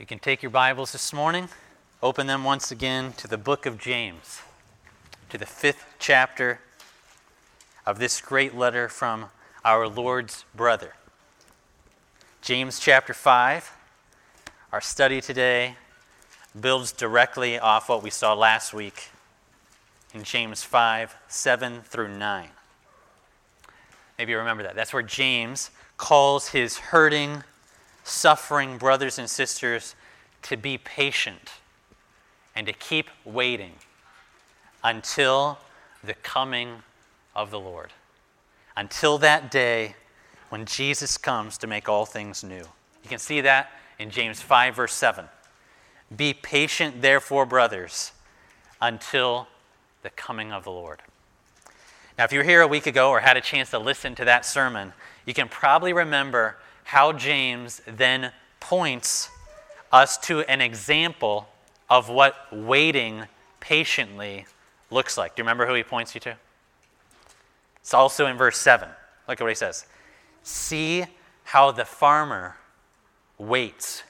You can take your Bibles this morning, open them once again to the book of James, to the fifth chapter of this great letter from our Lord's brother. James chapter 5. Our study today builds directly off what we saw last week in James 5 7 through 9. Maybe you remember that. That's where James calls his hurting, suffering brothers and sisters to be patient and to keep waiting until the coming of the Lord. Until that day when Jesus comes to make all things new. You can see that in James 5, verse 7. Be patient, therefore, brothers, until the coming of the Lord. Now, if you were here a week ago or had a chance to listen to that sermon, you can probably remember how James then points us to an example of what waiting patiently looks like. Do you remember who he points you to? It's also in verse 7. Look at what he says. See how the farmer waits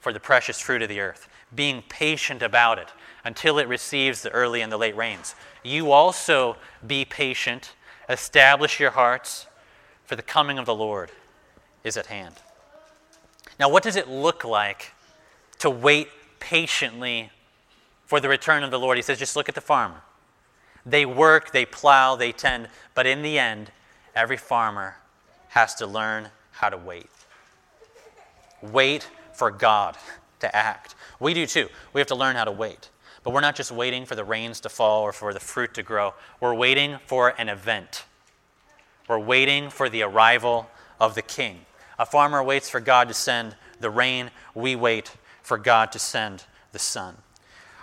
for the precious fruit of the earth, being patient about it until it receives the early and the late rains. You also be patient, establish your hearts, for the coming of the Lord is at hand. Now, what does it look like to wait patiently for the return of the Lord? He says, just look at the farmer. They work, they plow, they tend, but in the end, every farmer has to learn how to wait. Wait for God to act. We do too. We have to learn how to wait. But we're not just waiting for the rains to fall or for the fruit to grow. We're waiting for an event. We're waiting for the arrival of the king. A farmer waits for God to send the rain. We wait for God to send the Son.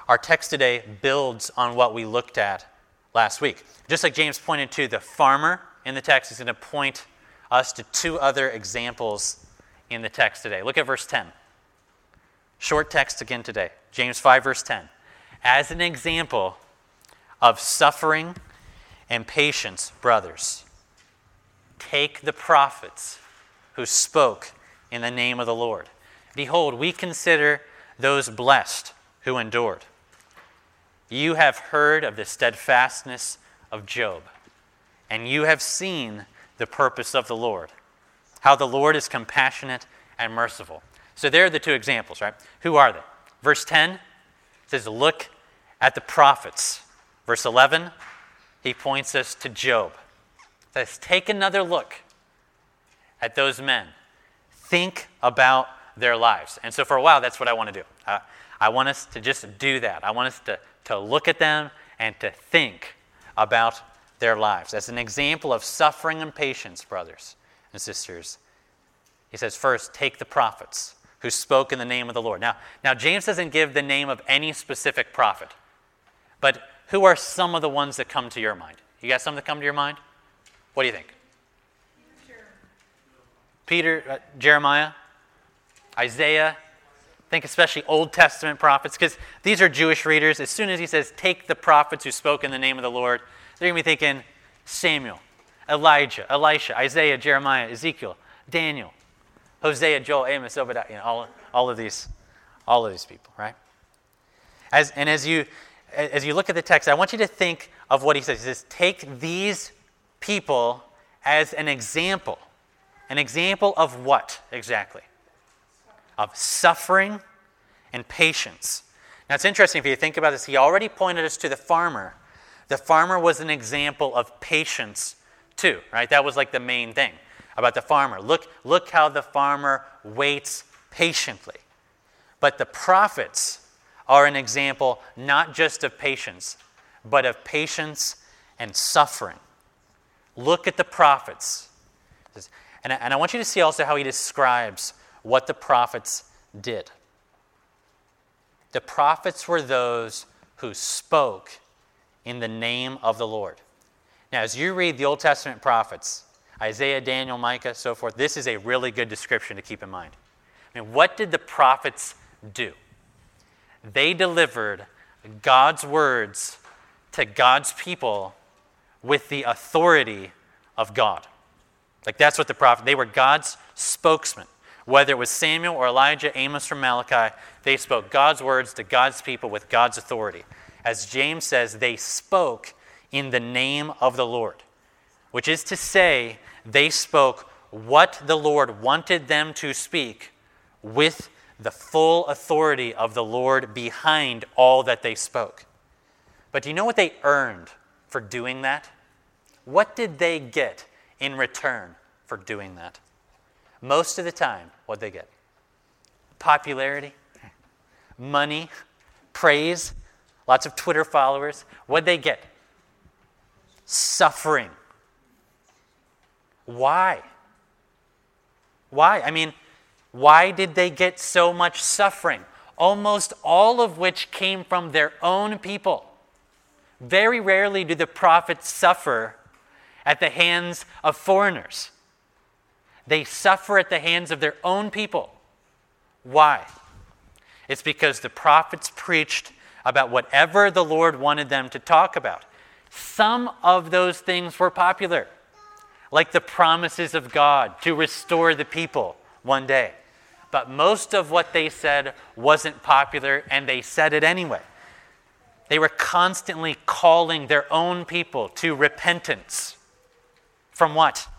Our text today builds on what we looked at last week. Just like James pointed to the farmer in the text, he's going to point us to two other examples in the text today. Look at verse 10. Short text again today. James 5, verse 10. As an example of suffering and patience, brothers, take the prophets who spoke in the name of the Lord. Behold, we consider those blessed who endured. You have heard of the steadfastness of Job, and you have seen the purpose of the Lord, how the Lord is compassionate and merciful. So there are the two examples, right? Who are they? Verse 10 says, Look at the prophets. Verse 11, he points us to Job. Says, Take another look at those men. Think about their lives. And so for a while, that's what I want to do. Uh, I want us to just do that. I want us to to look at them and to think about their lives. As an example of suffering and patience, brothers and sisters, he says, first, take the prophets who spoke in the name of the Lord. Now, now James doesn't give the name of any specific prophet, but who are some of the ones that come to your mind? You got some that come to your mind? What do you think? Peter, uh, Jeremiah, Isaiah, Think especially Old Testament prophets, because these are Jewish readers. As soon as he says, take the prophets who spoke in the name of the Lord, they're going to be thinking Samuel, Elijah, Elisha, Isaiah, Jeremiah, Ezekiel, Daniel, Hosea, Joel, Amos, Obadiah, you know, all, all of these, all of these people, right? As, and as you, as you look at the text, I want you to think of what he says. He says, take these people as an example. An example of what exactly? of suffering and patience. Now, it's interesting if you think about this, he already pointed us to the farmer. The farmer was an example of patience, too, right? That was like the main thing about the farmer. Look, look how the farmer waits patiently. But the prophets are an example not just of patience, but of patience and suffering. Look at the prophets. And I, and I want you to see also how he describes what the prophets did. The prophets were those who spoke in the name of the Lord. Now, as you read the Old Testament prophets, Isaiah, Daniel, Micah, so forth, this is a really good description to keep in mind. I mean, what did the prophets do? They delivered God's words to God's people with the authority of God. Like that's what the prophet, they were God's spokesman. Whether it was Samuel or Elijah, Amos or Malachi, they spoke God's words to God's people with God's authority. As James says, they spoke in the name of the Lord, which is to say, they spoke what the Lord wanted them to speak with the full authority of the Lord behind all that they spoke. But do you know what they earned for doing that? What did they get in return for doing that? Most of the time, what they get? Popularity, money, praise, lots of Twitter followers. What they get? Suffering. Why? Why? I mean, why did they get so much suffering? Almost all of which came from their own people. Very rarely do the prophets suffer at the hands of foreigners. They suffer at the hands of their own people. Why? It's because the prophets preached about whatever the Lord wanted them to talk about. Some of those things were popular, like the promises of God to restore the people one day. But most of what they said wasn't popular, and they said it anyway. They were constantly calling their own people to repentance. From what?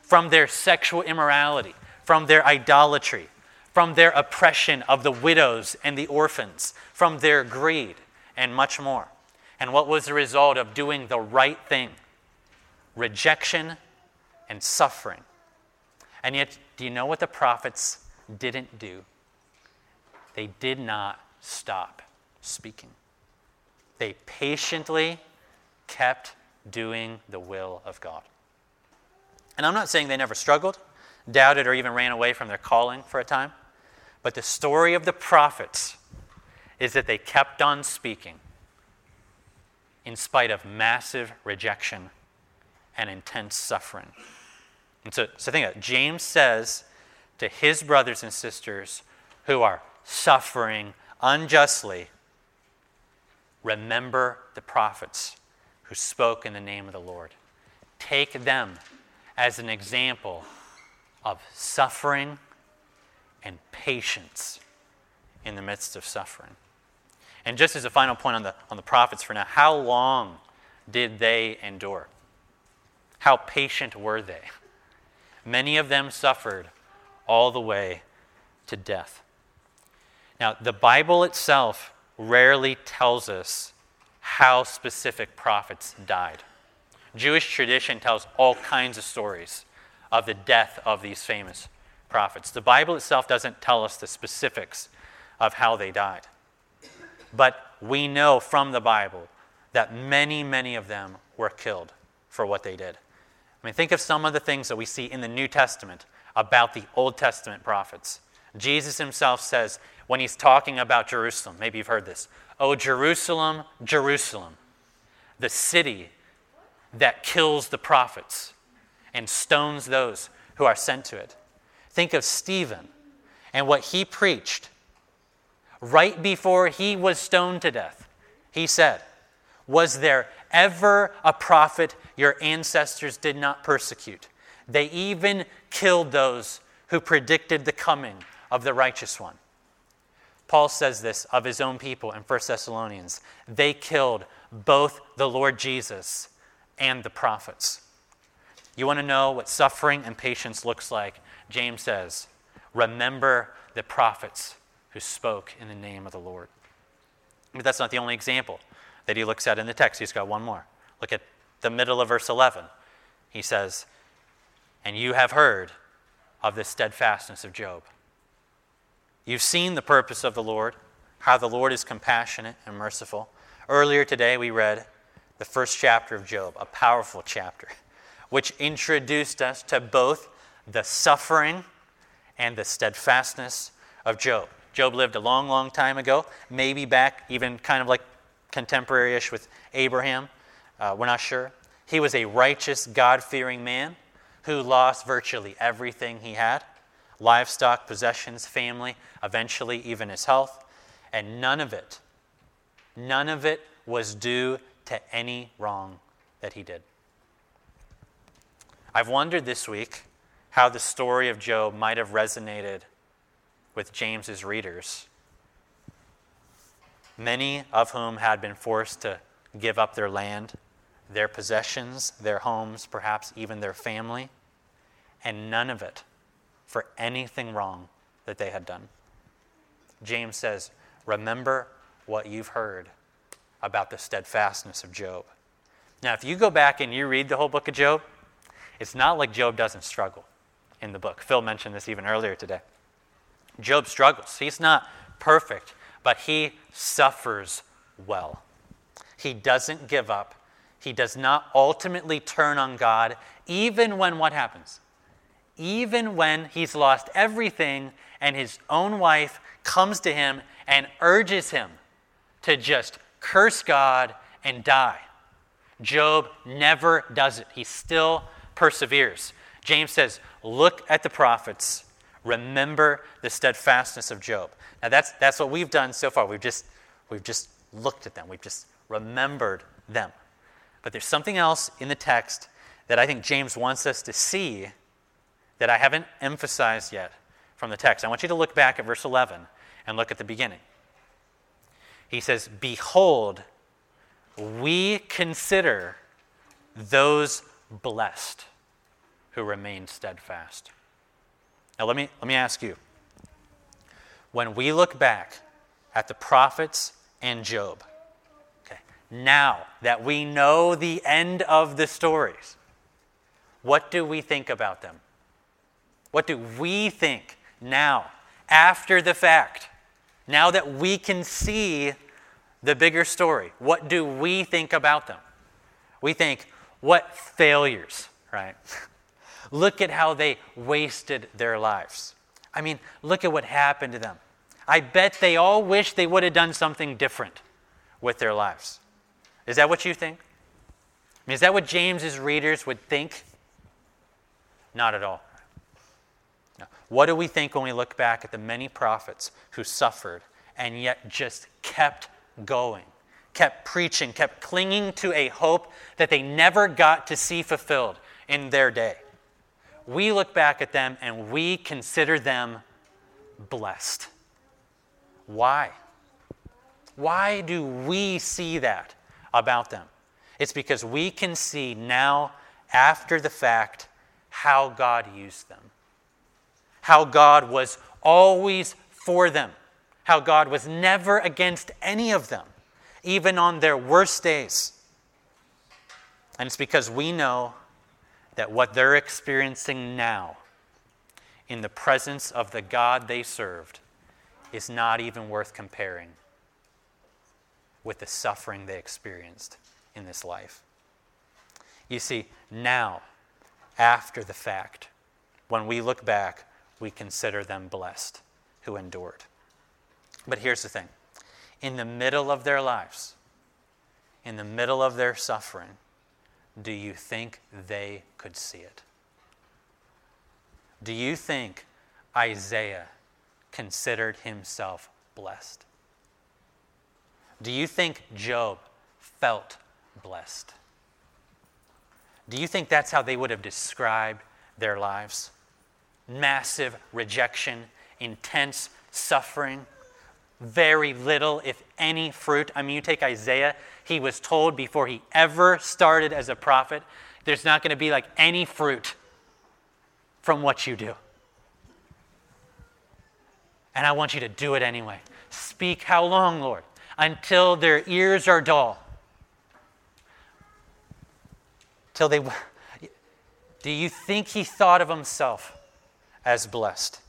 From their sexual immorality, from their idolatry, from their oppression of the widows and the orphans, from their greed, and much more. And what was the result of doing the right thing? Rejection and suffering. And yet, do you know what the prophets didn't do? They did not stop speaking. They patiently kept doing the will of God. And I'm not saying they never struggled, doubted, or even ran away from their calling for a time. But the story of the prophets is that they kept on speaking in spite of massive rejection and intense suffering. And so, so think of it. James says to his brothers and sisters who are suffering unjustly Remember the prophets who spoke in the name of the Lord. Take them as an example of suffering and patience in the midst of suffering. And just as a final point on the, on the prophets for now, how long did they endure? How patient were they? Many of them suffered all the way to death. Now, the Bible itself rarely tells us how specific prophets died. Jewish tradition tells all kinds of stories of the death of these famous prophets. The Bible itself doesn't tell us the specifics of how they died. But we know from the Bible that many, many of them were killed for what they did. I mean, think of some of the things that we see in the New Testament about the Old Testament prophets. Jesus himself says, when he's talking about Jerusalem. Maybe you've heard this. Oh, Jerusalem, Jerusalem, the city that kills the prophets and stones those who are sent to it. Think of Stephen and what he preached right before he was stoned to death. He said, Was there ever a prophet your ancestors did not persecute? They even killed those who predicted the coming of the righteous one. Paul says this of his own people in 1 Thessalonians. They killed both the Lord Jesus and the prophets. You want to know what suffering and patience looks like? James says, Remember the prophets who spoke in the name of the Lord. But that's not the only example that he looks at in the text. He's got one more. Look at the middle of verse 11. He says, And you have heard of the steadfastness of Job You've seen the purpose of the Lord, how the Lord is compassionate and merciful. Earlier today, we read the first chapter of Job, a powerful chapter, which introduced us to both the suffering and the steadfastness of Job. Job lived a long, long time ago, maybe back even kind of like contemporary ish with Abraham. Uh, we're not sure. He was a righteous, God fearing man who lost virtually everything he had livestock, possessions, family, eventually even his health. And none of it, none of it was due to any wrong that he did. I've wondered this week how the story of Job might have resonated with James's readers, many of whom had been forced to give up their land, their possessions, their homes, perhaps even their family, and none of it for anything wrong that they had done. James says, Remember what you've heard about the steadfastness of Job. Now, if you go back and you read the whole book of Job, it's not like Job doesn't struggle in the book. Phil mentioned this even earlier today. Job struggles. He's not perfect, but he suffers well. He doesn't give up. He does not ultimately turn on God, even when what happens? Even when he's lost everything and his own wife comes to him and urges him to just curse God and die. Job never does it. He still perseveres. James says, Look at the prophets. Remember the steadfastness of Job. Now that's, that's what we've done so far. We've just, we've just looked at them. We've just remembered them. But there's something else in the text that I think James wants us to see that I haven't emphasized yet from the text. I want you to look back at verse 11 and look at the beginning. He says, Behold, we consider those blessed who remain steadfast. Now, let me, let me ask you when we look back at the prophets and Job, okay, now that we know the end of the stories, what do we think about them? What do we think now, after the fact? Now that we can see the bigger story, what do we think about them? We think, what failures, right? Look at how they wasted their lives. I mean, look at what happened to them. I bet they all wish they would have done something different with their lives. Is that what you think? I mean, is that what James's readers would think? Not at all. What do we think when we look back at the many prophets who suffered and yet just kept going, kept preaching, kept clinging to a hope that they never got to see fulfilled in their day? we look back at them and we consider them blessed. Why? Why do we see that about them? It's because we can see now, after the fact, how God used them, how God was always for them, how God was never against any of them, even on their worst days. And it's because we know that what they're experiencing now in the presence of the God they served is not even worth comparing with the suffering they experienced in this life. You see, now, after the fact, when we look back, we consider them blessed who endured. But here's the thing in the middle of their lives, in the middle of their suffering, do you think they could see it? Do you think Isaiah considered himself blessed? Do you think Job felt blessed? Do you think that's how they would have described their lives? Massive rejection, intense suffering, very little, if any, fruit. I mean, you take Isaiah, he was told before he ever started as a prophet, there's not going to be like any fruit from what you do. And I want you to do it anyway. Speak how long, Lord? Until their ears are dull. Till they. Do you think he thought of himself as blessed?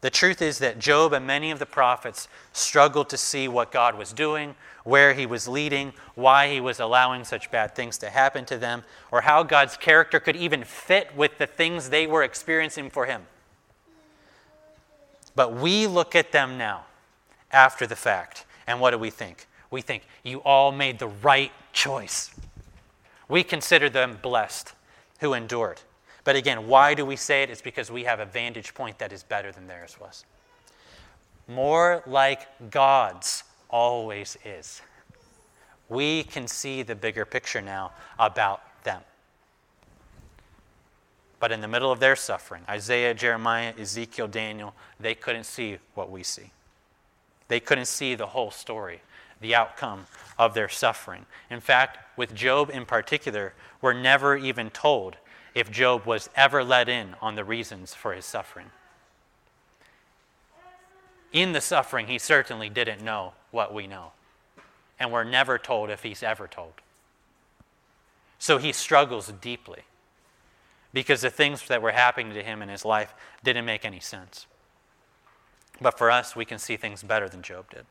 The truth is that Job and many of the prophets struggled to see what God was doing, where he was leading, why he was allowing such bad things to happen to them, or how God's character could even fit with the things they were experiencing for him. But we look at them now, after the fact, and what do we think? We think, you all made the right choice. We consider them blessed who endured. But again, why do we say it? It's because we have a vantage point that is better than theirs was. More like God's always is. We can see the bigger picture now about them. But in the middle of their suffering, Isaiah, Jeremiah, Ezekiel, Daniel, they couldn't see what we see. They couldn't see the whole story, the outcome of their suffering. In fact, with Job in particular, we're never even told if Job was ever let in on the reasons for his suffering. In the suffering, he certainly didn't know what we know. And we're never told if he's ever told. So he struggles deeply because the things that were happening to him in his life didn't make any sense. But for us, we can see things better than Job did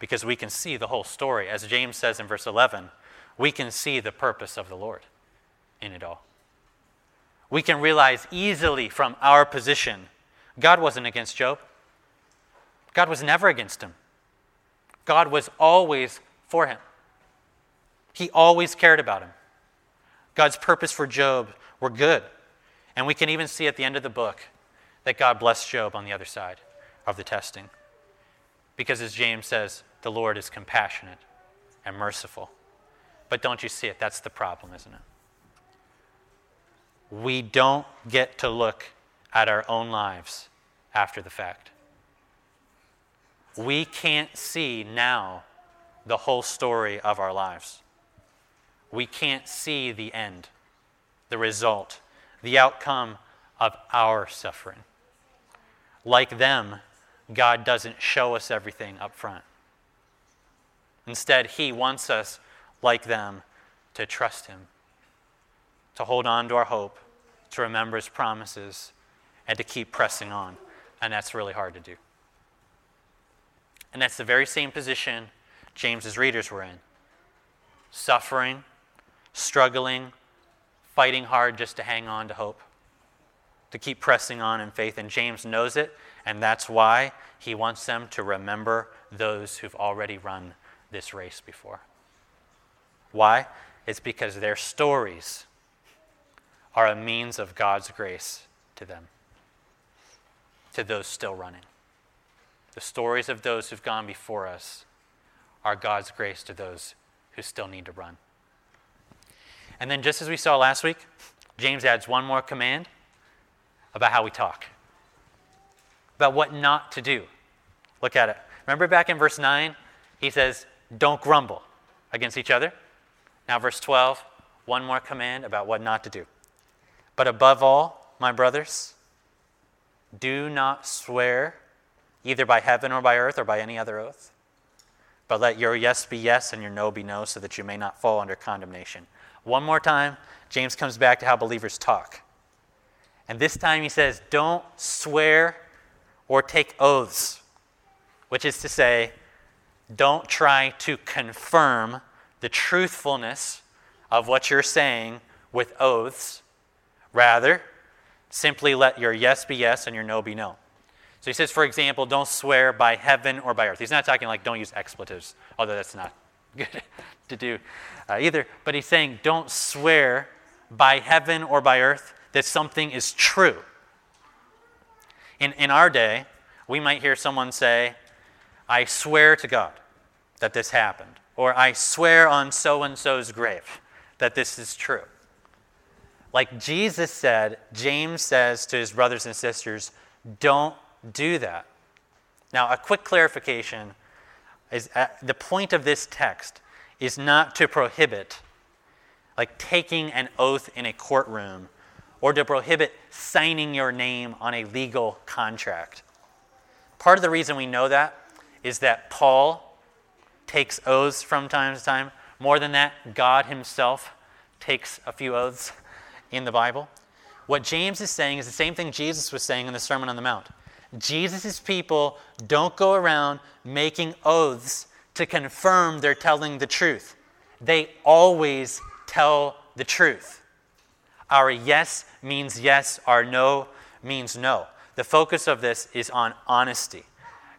because we can see the whole story. As James says in verse 11, we can see the purpose of the Lord in it all. We can realize easily from our position God wasn't against Job, God was never against him. God was always for him. He always cared about him. God's purpose for Job were good. And we can even see at the end of the book that God blessed Job on the other side of the testing. Because as James says, the Lord is compassionate and merciful. But don't you see it? That's the problem, isn't it? We don't get to look at our own lives after the fact. We can't see now the whole story of our lives. We can't see the end the result, the outcome of our suffering. Like them, God doesn't show us everything up front. Instead, He wants us, like them, to trust Him, to hold on to our hope, to remember His promises, and to keep pressing on. And that's really hard to do. And that's the very same position James's readers were in suffering, struggling, fighting hard just to hang on to hope, to keep pressing on in faith. And James knows it, and that's why he wants them to remember those who've already run this race before. Why? It's because their stories are a means of God's grace to them, to those still running. The stories of those who've gone before us are God's grace to those who still need to run. And then, just as we saw last week, James adds one more command about how we talk, about what not to do. Look at it. Remember back in verse 9, he says, Don't grumble against each other. Now, verse 12, one more command about what not to do. But above all, my brothers, do not swear either by heaven or by earth or by any other oath, but let your yes be yes and your no be no, so that you may not fall under condemnation. One more time, James comes back to how believers talk. And this time he says, Don't swear or take oaths, which is to say, don't try to confirm the truthfulness of what you're saying with oaths. Rather, simply let your yes be yes and your no be no. So he says, for example, don't swear by heaven or by earth. He's not talking like don't use expletives, although that's not good to do uh, either. But he's saying, don't swear by heaven or by earth that something is true. In, in our day, we might hear someone say, I swear to God that this happened, or I swear on so and so's grave that this is true. Like Jesus said, James says to his brothers and sisters, don't do that. Now, a quick clarification is uh, the point of this text is not to prohibit, like taking an oath in a courtroom, or to prohibit signing your name on a legal contract. Part of the reason we know that is that Paul takes oaths from time to time. More than that, God himself takes a few oaths in the Bible. What James is saying is the same thing Jesus was saying in the Sermon on the Mount. Jesus' people don't go around making oaths to confirm they're telling the truth. They always tell the truth. Our yes means yes, our no means no. The focus of this is on honesty.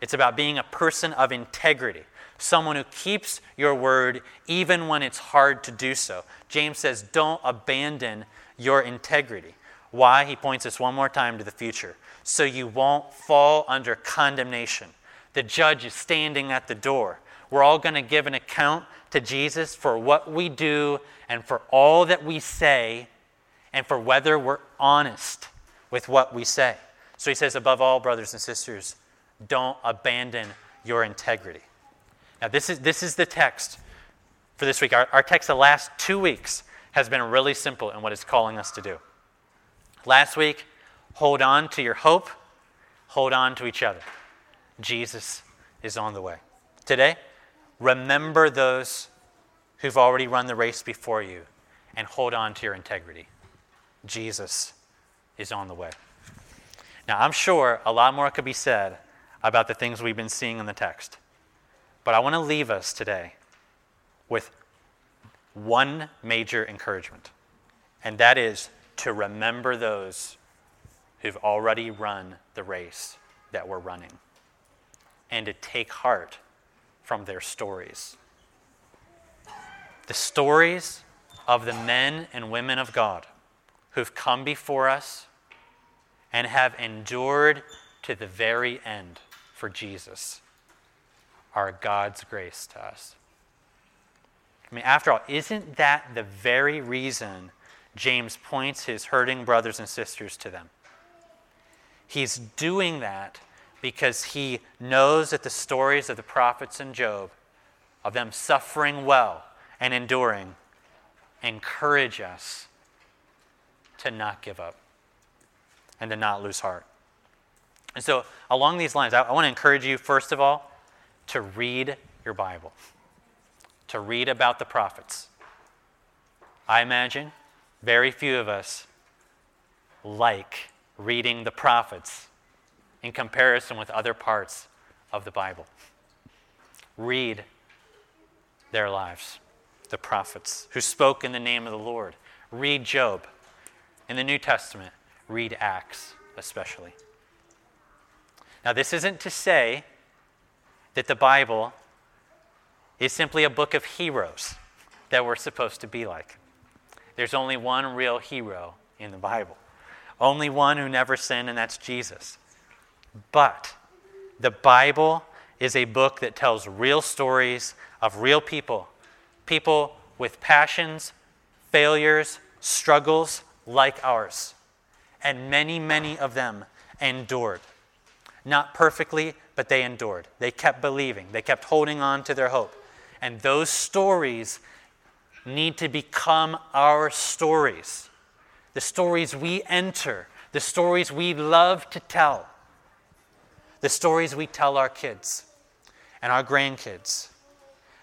It's about being a person of integrity, someone who keeps your word even when it's hard to do so. James says, don't abandon your integrity. Why? He points us one more time to the future. So you won't fall under condemnation. The judge is standing at the door. We're all going to give an account to Jesus for what we do and for all that we say and for whether we're honest with what we say. So he says, above all, brothers and sisters, don't abandon your integrity. Now, this is, this is the text for this week. Our, our text the last two weeks has been really simple in what it's calling us to do. Last week, hold on to your hope, hold on to each other. Jesus is on the way. Today, remember those who've already run the race before you and hold on to your integrity. Jesus is on the way. Now, I'm sure a lot more could be said about the things we've been seeing in the text, but I want to leave us today with one major encouragement, and that is to remember those who've already run the race that we're running and to take heart from their stories. The stories of the men and women of God who've come before us and have endured to the very end for Jesus are God's grace to us. I mean, after all, isn't that the very reason James points his hurting brothers and sisters to them? He's doing that because he knows that the stories of the prophets and Job, of them suffering well and enduring, encourage us to not give up and to not lose heart. And so, along these lines, I, I want to encourage you, first of all, to read your Bible, to read about the prophets. I imagine very few of us like reading the prophets in comparison with other parts of the Bible. Read their lives, the prophets who spoke in the name of the Lord. Read Job. In the New Testament, read Acts especially. Now, this isn't to say that the Bible is simply a book of heroes that we're supposed to be like. There's only one real hero in the Bible, only one who never sinned, and that's Jesus. But the Bible is a book that tells real stories of real people, people with passions, failures, struggles like ours. And many, many of them endured. Not perfectly, but they endured. They kept believing, they kept holding on to their hope. And those stories need to become our stories. The stories we enter, the stories we love to tell the stories we tell our kids and our grandkids.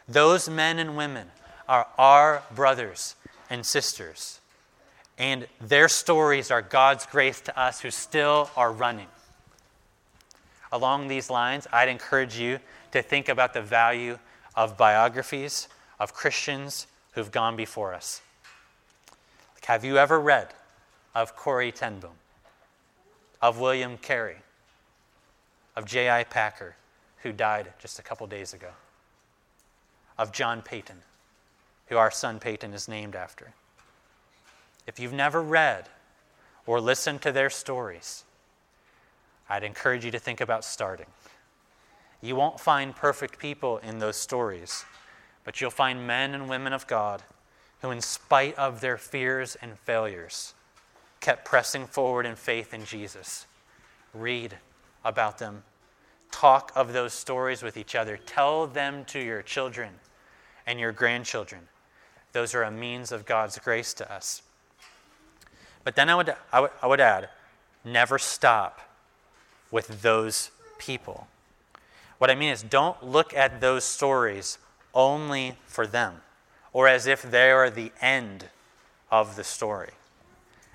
Those men and women are our brothers and sisters. And their stories are God's grace to us who still are running. Along these lines, I'd encourage you to think about the value of biographies of Christians who've gone before us. Like, have you ever read of Corrie ten Boom, of William Carey, of J.I. Packer, who died just a couple days ago, of John Paton, who our son Peyton is named after. If you've never read or listened to their stories, I'd encourage you to think about starting. You won't find perfect people in those stories, but you'll find men and women of God who, in spite of their fears and failures, kept pressing forward in faith in Jesus. Read about them. Talk of those stories with each other. Tell them to your children and your grandchildren. Those are a means of God's grace to us. But then I would, I would, I would add never stop with those people. What I mean is, don't look at those stories only for them or as if they are the end of the story.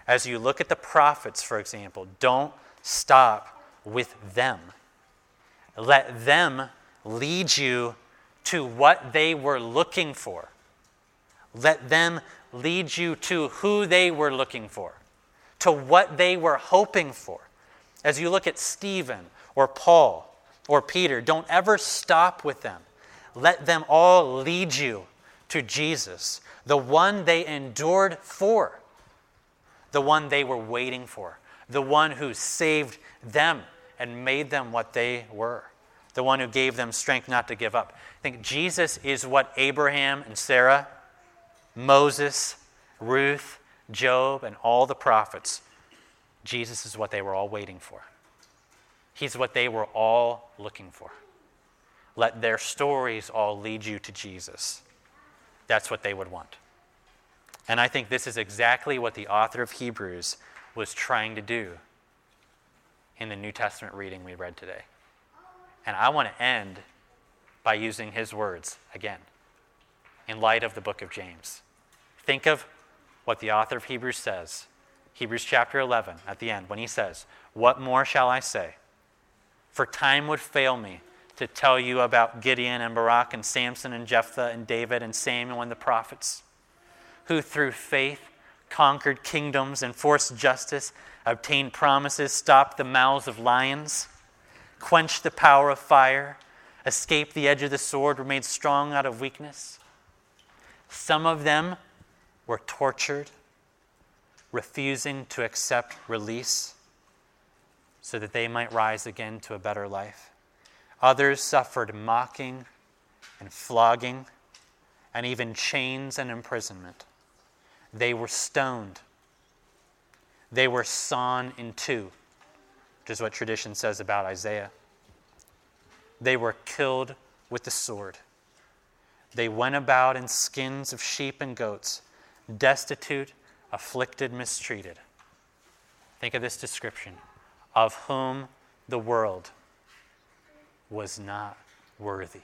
As you look at the prophets, for example, don't stop with them. Let them lead you to what they were looking for. Let them lead you to who they were looking for, to what they were hoping for. As you look at Stephen or Paul or Peter, don't ever stop with them. Let them all lead you to Jesus, the one they endured for, the one they were waiting for, the one who saved them and made them what they were, the one who gave them strength not to give up. I think Jesus is what Abraham and Sarah, Moses, Ruth, Job, and all the prophets, Jesus is what they were all waiting for. He's what they were all looking for. Let their stories all lead you to Jesus. That's what they would want. And I think this is exactly what the author of Hebrews was trying to do in the New Testament reading we read today. And I want to end by using his words again in light of the book of James. Think of what the author of Hebrews says. Hebrews chapter 11 at the end when he says, What more shall I say? For time would fail me to tell you about Gideon and Barak and Samson and Jephthah and David and Samuel and the prophets, who through faith conquered kingdoms, enforced justice, obtained promises, stopped the mouths of lions, quenched the power of fire, escaped the edge of the sword, were made strong out of weakness. Some of them were tortured, refusing to accept release so that they might rise again to a better life. Others suffered mocking and flogging and even chains and imprisonment. They were stoned. They were sawn in two, which is what tradition says about Isaiah. They were killed with the sword. They went about in skins of sheep and goats, destitute, afflicted, mistreated. Think of this description of whom the world was not worthy.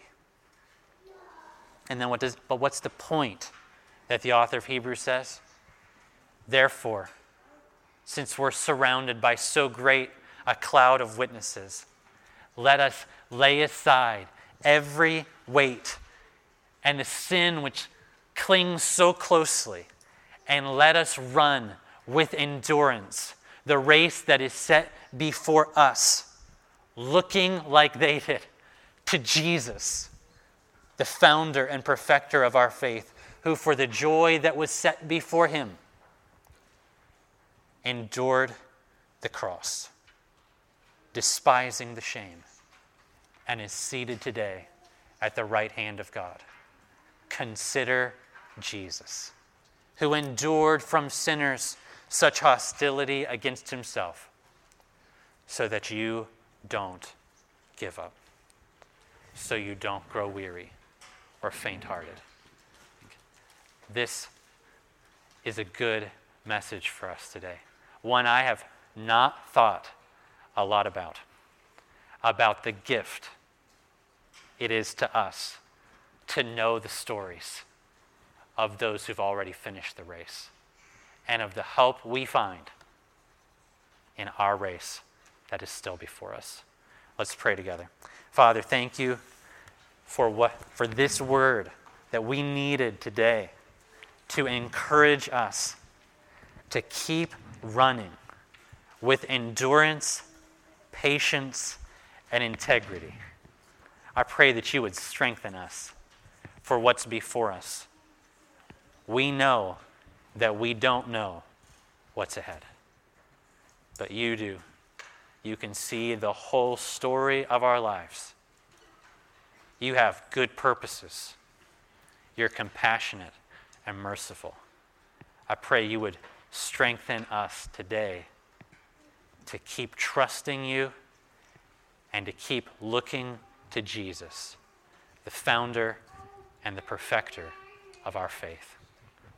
And then what does but what's the point that the author of Hebrews says? Therefore, since we're surrounded by so great a cloud of witnesses, let us lay aside every weight and the sin which clings so closely, and let us run with endurance the race that is set before us looking like they did to Jesus, the founder and perfecter of our faith, who for the joy that was set before him endured the cross, despising the shame, and is seated today at the right hand of God. Consider Jesus, who endured from sinners such hostility against himself, so that you don't give up, so you don't grow weary or faint hearted. This is a good message for us today. One I have not thought a lot about, about the gift it is to us to know the stories of those who've already finished the race and of the help we find in our race that is still before us. Let's pray together. Father, thank you for what for this word that we needed today to encourage us to keep running with endurance, patience, and integrity. I pray that you would strengthen us for what's before us. We know that we don't know what's ahead, but you do you can see the whole story of our lives. You have good purposes. You're compassionate and merciful. I pray you would strengthen us today to keep trusting you and to keep looking to Jesus, the founder and the perfecter of our faith.